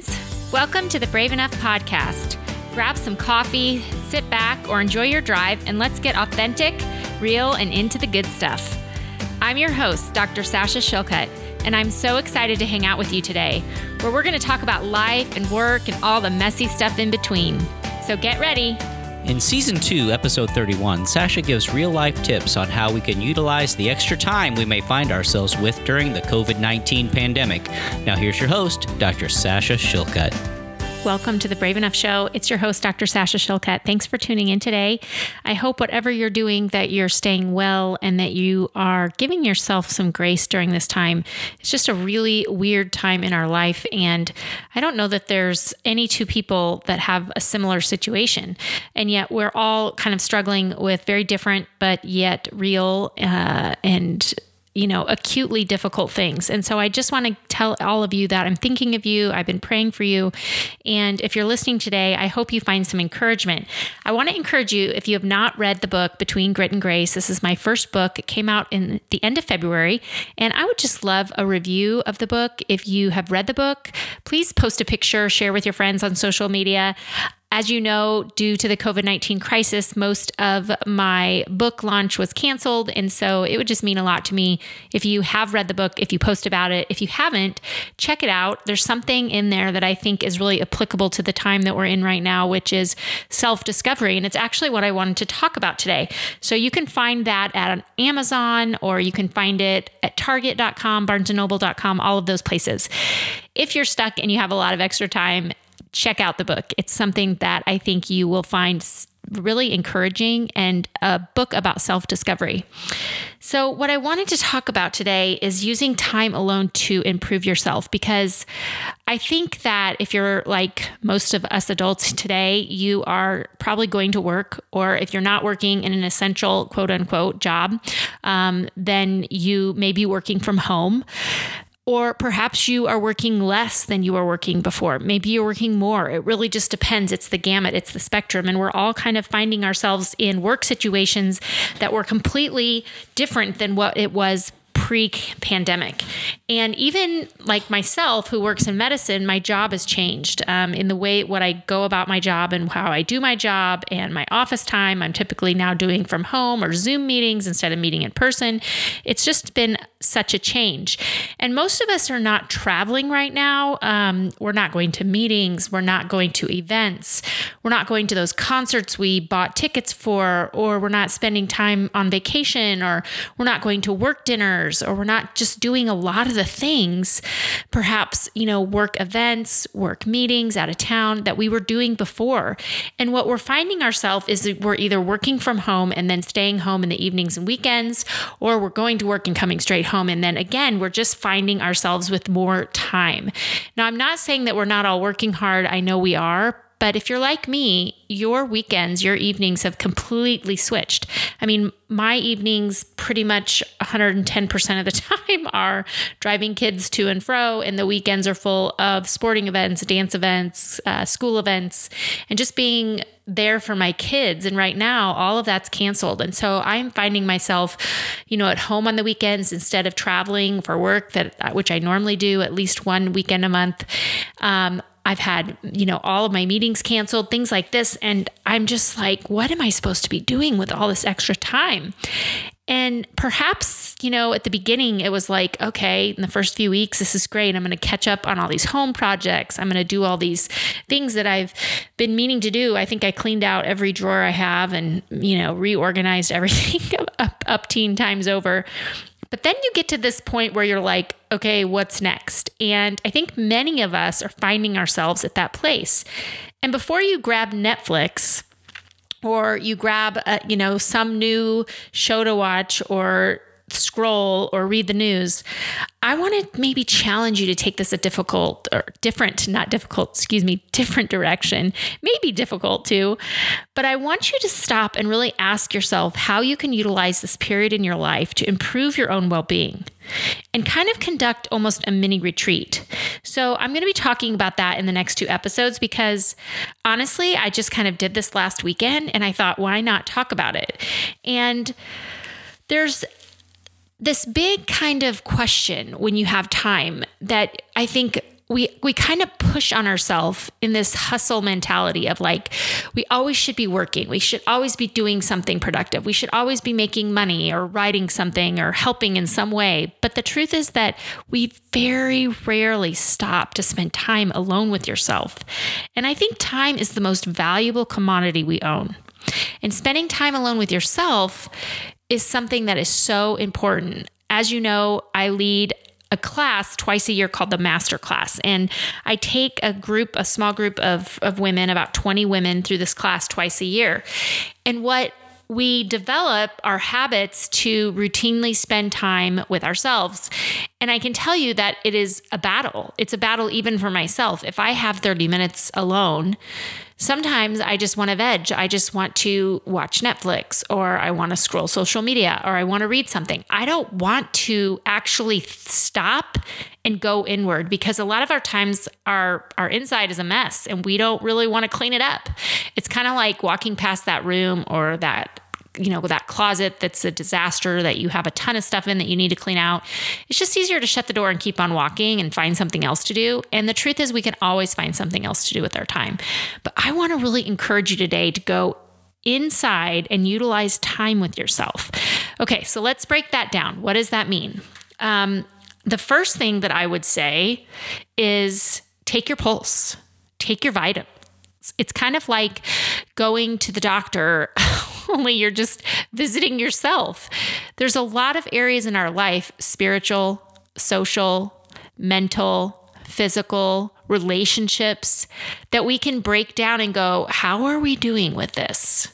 friends. Welcome to the Brave Enough podcast. Grab some coffee, sit back, or enjoy your drive, and let's get authentic, real, and into the good stuff. I'm your host, Dr. Sasha Shillcutt, and I'm so excited to hang out with you today, where we're going to talk about life and work and all the messy stuff in between. So get ready. In season 2, episode 31, Sasha gives real life tips on how we can utilize the extra time we may find ourselves with during the COVID 19 pandemic. Now, here's your host, Dr. Sasha Shillcutt. Welcome to the Brave Enough Show. It's your host, Dr. Sasha Shillcutt. Thanks for tuning in today. I hope whatever you're doing, that you're staying well and that you are giving yourself some grace during this time. It's just a really weird time in our life. And I don't know that there's any two people that have a similar situation. And yet we're all kind of struggling with very different, but yet real uh, and you know, acutely difficult things. And so I just want to tell all of you that I'm thinking of you. I've been praying for you. And if you're listening today, I hope you find some encouragement. I want to encourage you if you have not read the book Between Grit and Grace, this is my first book. It came out in the end of February. And I would just love a review of the book. If you have read the book, please post a picture, share with your friends on social media. As you know, due to the COVID 19 crisis, most of my book launch was canceled. And so it would just mean a lot to me if you have read the book, if you post about it. If you haven't, check it out. There's something in there that I think is really applicable to the time that we're in right now, which is self discovery. And it's actually what I wanted to talk about today. So you can find that at Amazon or you can find it at target.com, barnesandnoble.com, all of those places. If you're stuck and you have a lot of extra time, check out the book. It's something that I think you will find really encouraging and a book about self discovery. So, what I wanted to talk about today is using time alone to improve yourself because I think that if you're like most of us adults today, you are probably going to work, or if you're not working in an essential quote unquote job, um, then you may be working from home. Or perhaps you are working less than you were working before. Maybe you're working more. It really just depends. It's the gamut, it's the spectrum. And we're all kind of finding ourselves in work situations that were completely different than what it was pre pandemic. And even like myself, who works in medicine, my job has changed um, in the way what I go about my job and how I do my job and my office time. I'm typically now doing from home or Zoom meetings instead of meeting in person. It's just been such a change. And most of us are not traveling right now. Um, we're not going to meetings. We're not going to events. We're not going to those concerts we bought tickets for, or we're not spending time on vacation, or we're not going to work dinners or we're not just doing a lot of the things, perhaps, you know, work events, work meetings out of town that we were doing before. And what we're finding ourselves is that we're either working from home and then staying home in the evenings and weekends, or we're going to work and coming straight home. And then again, we're just finding ourselves with more time. Now, I'm not saying that we're not all working hard. I know we are, but if you're like me, your weekends, your evenings have completely switched. I mean, my evenings pretty much 110% of the time are driving kids to and fro, and the weekends are full of sporting events, dance events, uh, school events, and just being there for my kids. And right now, all of that's canceled. And so I'm finding myself, you know, at home on the weekends instead of traveling for work, that which I normally do at least one weekend a month. Um, I've had, you know, all of my meetings canceled, things like this. And I'm just like, what am I supposed to be doing with all this extra time? And perhaps, you know, at the beginning, it was like, okay, in the first few weeks, this is great. I'm going to catch up on all these home projects. I'm going to do all these things that I've been meaning to do. I think I cleaned out every drawer I have and, you know, reorganized everything up, up teen times over. But then you get to this point where you're like, okay, what's next? And I think many of us are finding ourselves at that place. And before you grab Netflix, or you grab a, you know some new show to watch or scroll or read the news, I want to maybe challenge you to take this a difficult or different, not difficult, excuse me, different direction. Maybe difficult too. But I want you to stop and really ask yourself how you can utilize this period in your life to improve your own well being and kind of conduct almost a mini retreat. So I'm going to be talking about that in the next two episodes because honestly, I just kind of did this last weekend and I thought, why not talk about it? And there's this big kind of question when you have time that I think we we kind of push on ourselves in this hustle mentality of like we always should be working. We should always be doing something productive. We should always be making money or writing something or helping in some way. But the truth is that we very rarely stop to spend time alone with yourself. And i think time is the most valuable commodity we own. And spending time alone with yourself is something that is so important as you know, I lead a class twice a year called the master class and i take a group a small group of, of women about 20 women through this class twice a year and what we develop our habits to routinely spend time with ourselves. And I can tell you that it is a battle. It's a battle even for myself. If I have 30 minutes alone, Sometimes I just want to veg. I just want to watch Netflix or I want to scroll social media or I want to read something. I don't want to actually stop and go inward because a lot of our times our our inside is a mess and we don't really want to clean it up. It's kind of like walking past that room or that you know, with that closet that's a disaster that you have a ton of stuff in that you need to clean out. It's just easier to shut the door and keep on walking and find something else to do. And the truth is, we can always find something else to do with our time. But I want to really encourage you today to go inside and utilize time with yourself. Okay, so let's break that down. What does that mean? Um, the first thing that I would say is take your pulse, take your vitamins. It's kind of like going to the doctor only you're just visiting yourself. There's a lot of areas in our life spiritual, social, mental, physical, relationships that we can break down and go, how are we doing with this?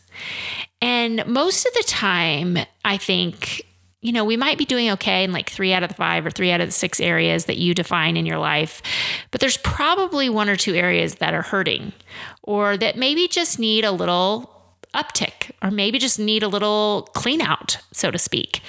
And most of the time, I think you know, we might be doing okay in like three out of the five or three out of the six areas that you define in your life, but there's probably one or two areas that are hurting or that maybe just need a little uptick or maybe just need a little clean out, so to speak.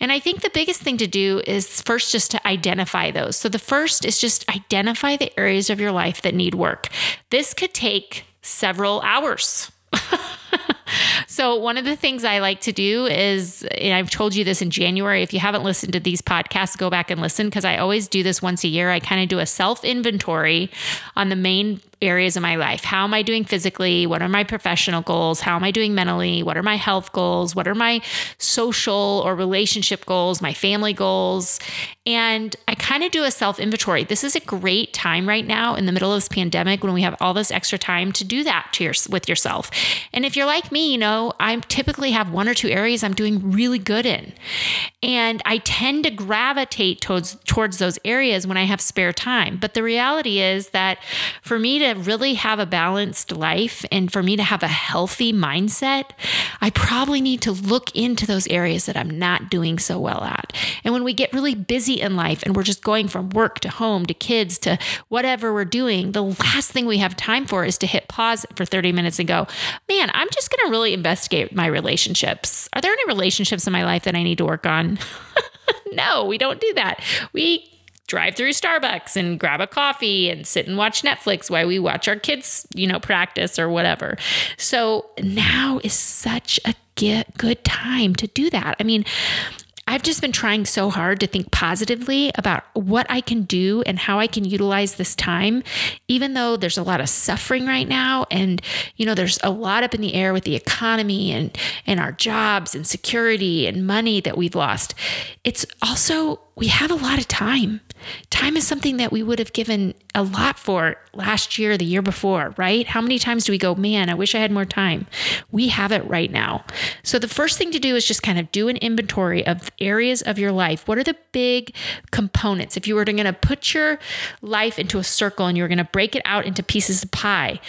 And I think the biggest thing to do is first just to identify those. So the first is just identify the areas of your life that need work. This could take several hours. so, one of the things I like to do is, and I've told you this in January, if you haven't listened to these podcasts, go back and listen because I always do this once a year. I kind of do a self inventory on the main areas of my life. How am I doing physically? What are my professional goals? How am I doing mentally? What are my health goals? What are my social or relationship goals? My family goals? And I kind of do a self inventory. This is a great time right now in the middle of this pandemic when we have all this extra time to do that to your, with yourself. And if you're like me, you know, I typically have one or two areas I'm doing really good in. And I tend to gravitate towards towards those areas when I have spare time. But the reality is that for me to to really have a balanced life and for me to have a healthy mindset, I probably need to look into those areas that I'm not doing so well at. And when we get really busy in life and we're just going from work to home to kids to whatever we're doing, the last thing we have time for is to hit pause for 30 minutes and go, man, I'm just going to really investigate my relationships. Are there any relationships in my life that I need to work on? no, we don't do that. We drive through Starbucks and grab a coffee and sit and watch Netflix while we watch our kids, you know, practice or whatever. So now is such a good time to do that. I mean, I've just been trying so hard to think positively about what I can do and how I can utilize this time, even though there's a lot of suffering right now. And, you know, there's a lot up in the air with the economy and, and our jobs and security and money that we've lost. It's also, we have a lot of time. Time is something that we would have given a lot for last year, the year before, right? How many times do we go, man, I wish I had more time? We have it right now. So the first thing to do is just kind of do an inventory of areas of your life. What are the big components? If you were going to put your life into a circle and you were going to break it out into pieces of pie,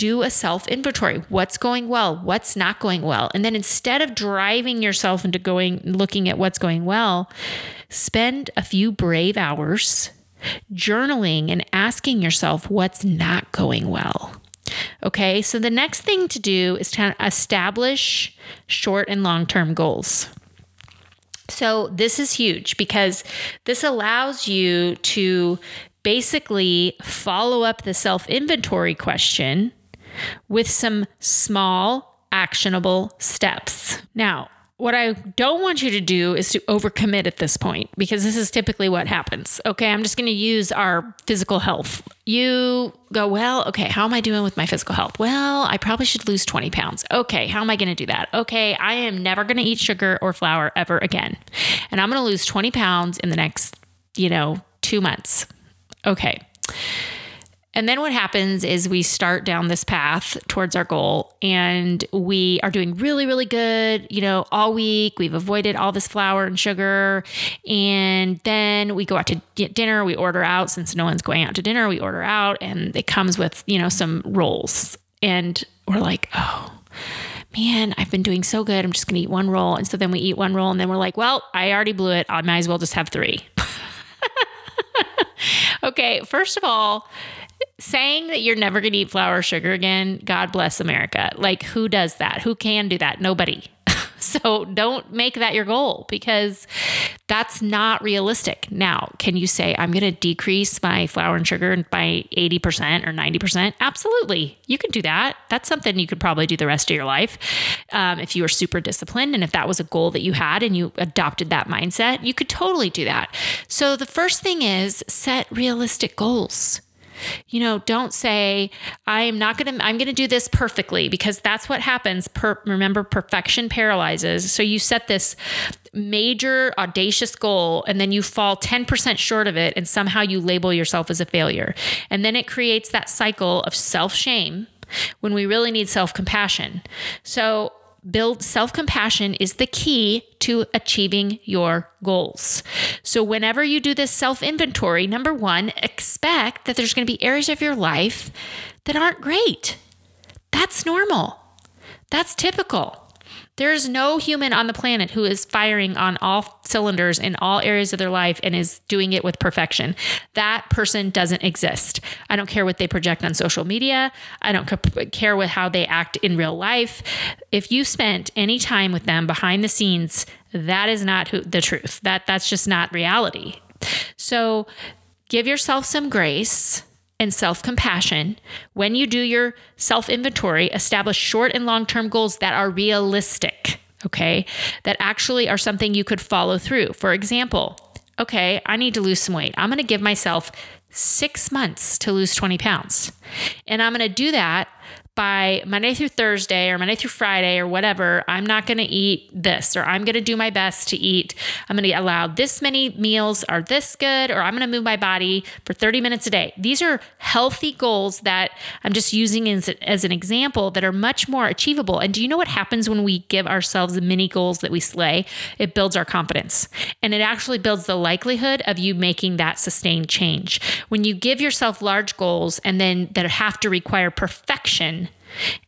do a self inventory. What's going well? What's not going well? And then instead of driving yourself into going looking at what's going well, spend a few brave hours journaling and asking yourself what's not going well. Okay, so the next thing to do is to establish short and long term goals. So, this is huge because this allows you to basically follow up the self inventory question with some small, actionable steps. Now, what I don't want you to do is to overcommit at this point because this is typically what happens. Okay, I'm just going to use our physical health. You go, well, okay, how am I doing with my physical health? Well, I probably should lose 20 pounds. Okay, how am I going to do that? Okay, I am never going to eat sugar or flour ever again. And I'm going to lose 20 pounds in the next, you know, two months. Okay. And then what happens is we start down this path towards our goal and we are doing really, really good, you know, all week. We've avoided all this flour and sugar. And then we go out to dinner, we order out since no one's going out to dinner, we order out and it comes with, you know, some rolls. And we're like, oh, man, I've been doing so good. I'm just going to eat one roll. And so then we eat one roll and then we're like, well, I already blew it. I might as well just have three. okay, first of all, saying that you're never going to eat flour or sugar again, God bless America. Like, who does that? Who can do that? Nobody. so don't make that your goal because that's not realistic. Now, can you say, I'm going to decrease my flour and sugar by 80% or 90%? Absolutely. You can do that. That's something you could probably do the rest of your life um, if you were super disciplined. And if that was a goal that you had and you adopted that mindset, you could totally do that. So the first thing is set realistic goals. You know, don't say I am not going to I'm going to do this perfectly because that's what happens. Per, remember perfection paralyzes. So you set this major audacious goal and then you fall 10% short of it and somehow you label yourself as a failure. And then it creates that cycle of self-shame when we really need self-compassion. So build self compassion is the key to achieving your goals. So, whenever you do this self inventory, number one, expect that there's going to be areas of your life that aren't great. That's normal, that's typical. There is no human on the planet who is firing on all cylinders in all areas of their life and is doing it with perfection. That person doesn't exist. I don't care what they project on social media. I don't care with how they act in real life. If you spent any time with them behind the scenes, that is not who, the truth. That that's just not reality. So give yourself some grace and self compassion. When you do your self inventory, establish short and long term goals that are realistic, okay? That actually are something you could follow through. For example, okay, I need to lose some weight. I'm gonna give myself six months to lose 20 pounds. And I'm gonna do that by Monday through Thursday or Monday through Friday or whatever, I'm not going to eat this or I'm going to do my best to eat. I'm going to allow this many meals are this good or I'm going to move my body for 30 minutes a day. These are healthy goals that I'm just using as, as an example that are much more achievable. And do you know what happens when we give ourselves mini goals that we slay? It builds our confidence and it actually builds the likelihood of you making that sustained change. When you give yourself large goals and then that have to require perfection,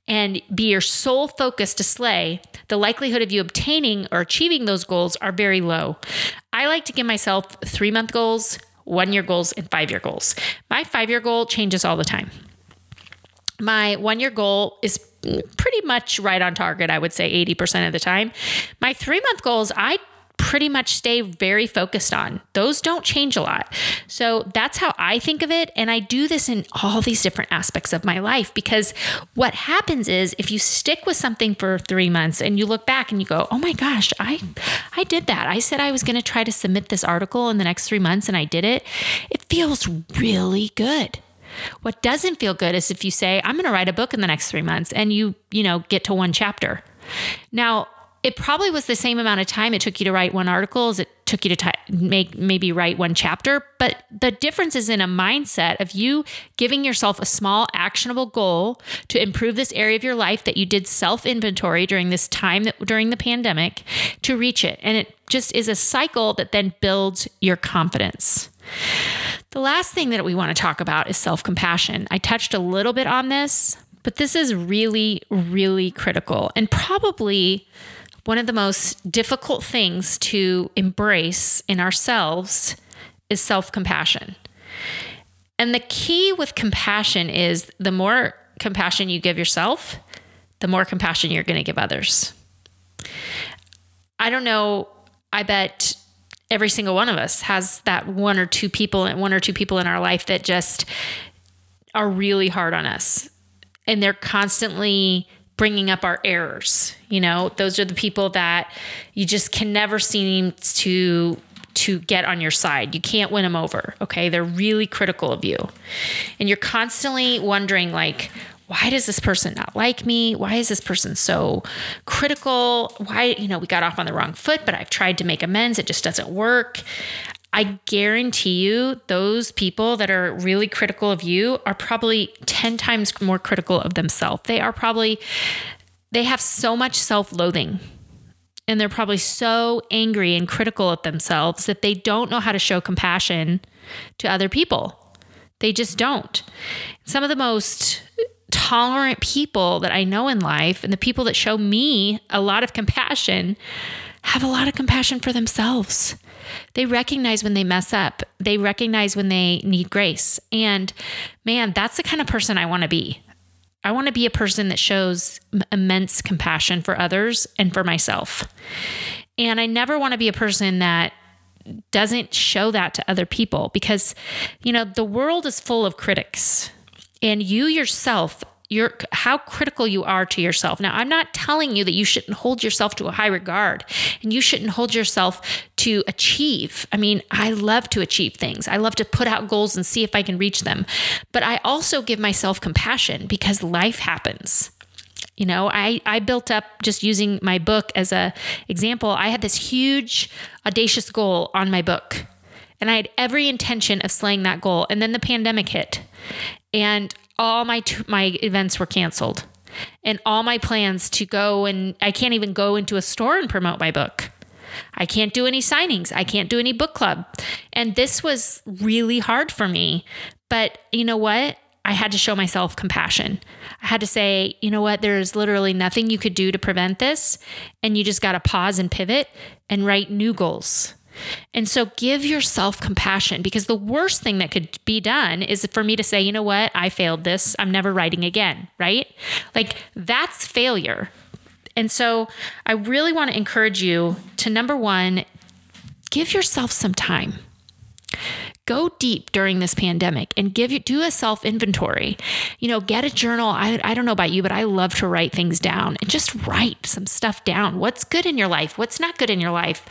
and be your sole focus to slay, the likelihood of you obtaining or achieving those goals are very low. I like to give myself three month goals, one year goals, and five year goals. My five year goal changes all the time. My one year goal is pretty much right on target, I would say 80% of the time. My three month goals, I pretty much stay very focused on. Those don't change a lot. So that's how I think of it. And I do this in all these different aspects of my life because what happens is if you stick with something for three months and you look back and you go, oh my gosh, I, I did that. I said I was going to try to submit this article in the next three months and I did it. It feels really good. What doesn't feel good is if you say, I'm going to write a book in the next three months and you, you know, get to one chapter. Now, it probably was the same amount of time it took you to write one article as it took you to make maybe write one chapter. But the difference is in a mindset of you giving yourself a small actionable goal to improve this area of your life that you did self inventory during this time that during the pandemic to reach it. And it just is a cycle that then builds your confidence. The last thing that we want to talk about is self compassion i touched a little bit on this but this is really really critical and probably one of the most difficult things to embrace in ourselves is self compassion. And the key with compassion is the more compassion you give yourself, the more compassion you're going to give others. I don't know. I bet every single one of us has that one or two people and one or two people in our life that just are really hard on us. And they're constantly bringing up our errors. You know, those are the people that you just can never seem to to get on your side. You can't win them over, okay? They're really critical of you. And you're constantly wondering like why does this person not like me? Why is this person so critical? Why, you know, we got off on the wrong foot, but I've tried to make amends. It just doesn't work. I guarantee you, those people that are really critical of you are probably 10 times more critical of themselves. They are probably, they have so much self loathing and they're probably so angry and critical of themselves that they don't know how to show compassion to other people. They just don't. Some of the most tolerant people that I know in life and the people that show me a lot of compassion have a lot of compassion for themselves. They recognize when they mess up, they recognize when they need grace. And man, that's the kind of person I want to be. I want to be a person that shows immense compassion for others and for myself. And I never want to be a person that doesn't show that to other people because, you know, the world is full of critics. And you yourself your how critical you are to yourself. Now, I'm not telling you that you shouldn't hold yourself to a high regard and you shouldn't hold yourself to achieve. I mean, I love to achieve things. I love to put out goals and see if I can reach them. But I also give myself compassion because life happens. You know, I, I built up just using my book as a example. I had this huge audacious goal on my book and I had every intention of slaying that goal. And then the pandemic hit and all my t- my events were canceled and all my plans to go and I can't even go into a store and promote my book. I can't do any signings. I can't do any book club. And this was really hard for me. But you know what? I had to show myself compassion. I had to say, you know what? There's literally nothing you could do to prevent this. And you just got to pause and pivot and write new goals. And so give yourself compassion because the worst thing that could be done is for me to say, you know what, I failed this. I'm never writing again, right? Like that's failure. And so I really want to encourage you to number one, give yourself some time. Go deep during this pandemic and give you do a self inventory. You know, get a journal. I, I don't know about you, but I love to write things down and just write some stuff down. What's good in your life? What's not good in your life?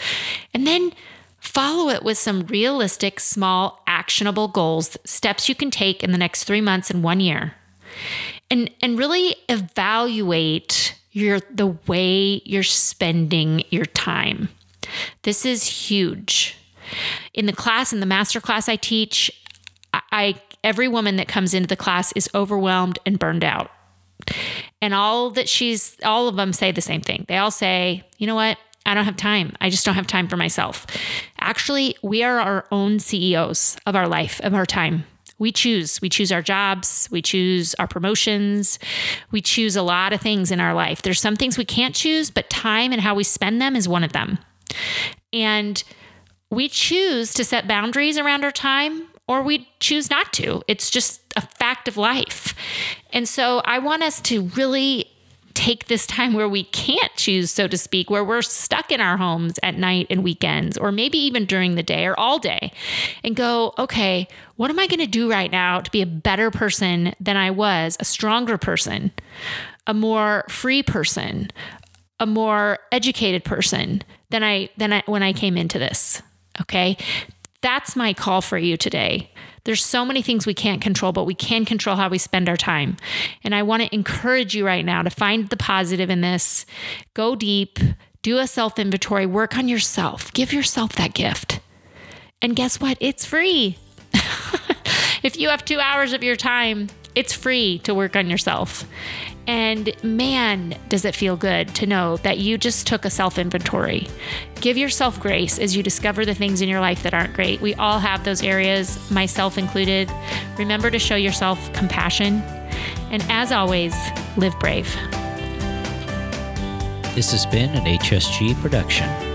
And then Follow it with some realistic, small, actionable goals, steps you can take in the next three months and one year. And, and really evaluate your the way you're spending your time. This is huge. In the class, in the master class I teach, I every woman that comes into the class is overwhelmed and burned out. And all that she's all of them say the same thing. They all say, "You know what? I don't have time. I just don't have time for myself. Actually, we are our own CEOs of our life, of our time. We choose. We choose our jobs. We choose our promotions. We choose a lot of things in our life. There's some things we can't choose, but time and how we spend them is one of them. And we choose to set boundaries around our time or we choose not to. It's just a fact of life. And so I want us to really take this time where we can't choose, so to speak, where we're stuck in our homes at night and weekends, or maybe even during the day or all day, and go, okay, what am I going to do right now to be a better person than I was, a stronger person, a more free person, a more educated person than I than I when I came into this. Okay? That's my call for you today. There's so many things we can't control, but we can control how we spend our time. And I want to encourage you right now to find the positive in this. Go deep, do a self inventory, work on yourself, give yourself that gift. And guess what? It's free. if you have two hours of your time, it's free to work on yourself. And man, does it feel good to know that you just took a self inventory. Give yourself grace as you discover the things in your life that aren't great. We all have those areas, myself included. Remember to show yourself compassion. And as always, live brave. This has been an HSG production.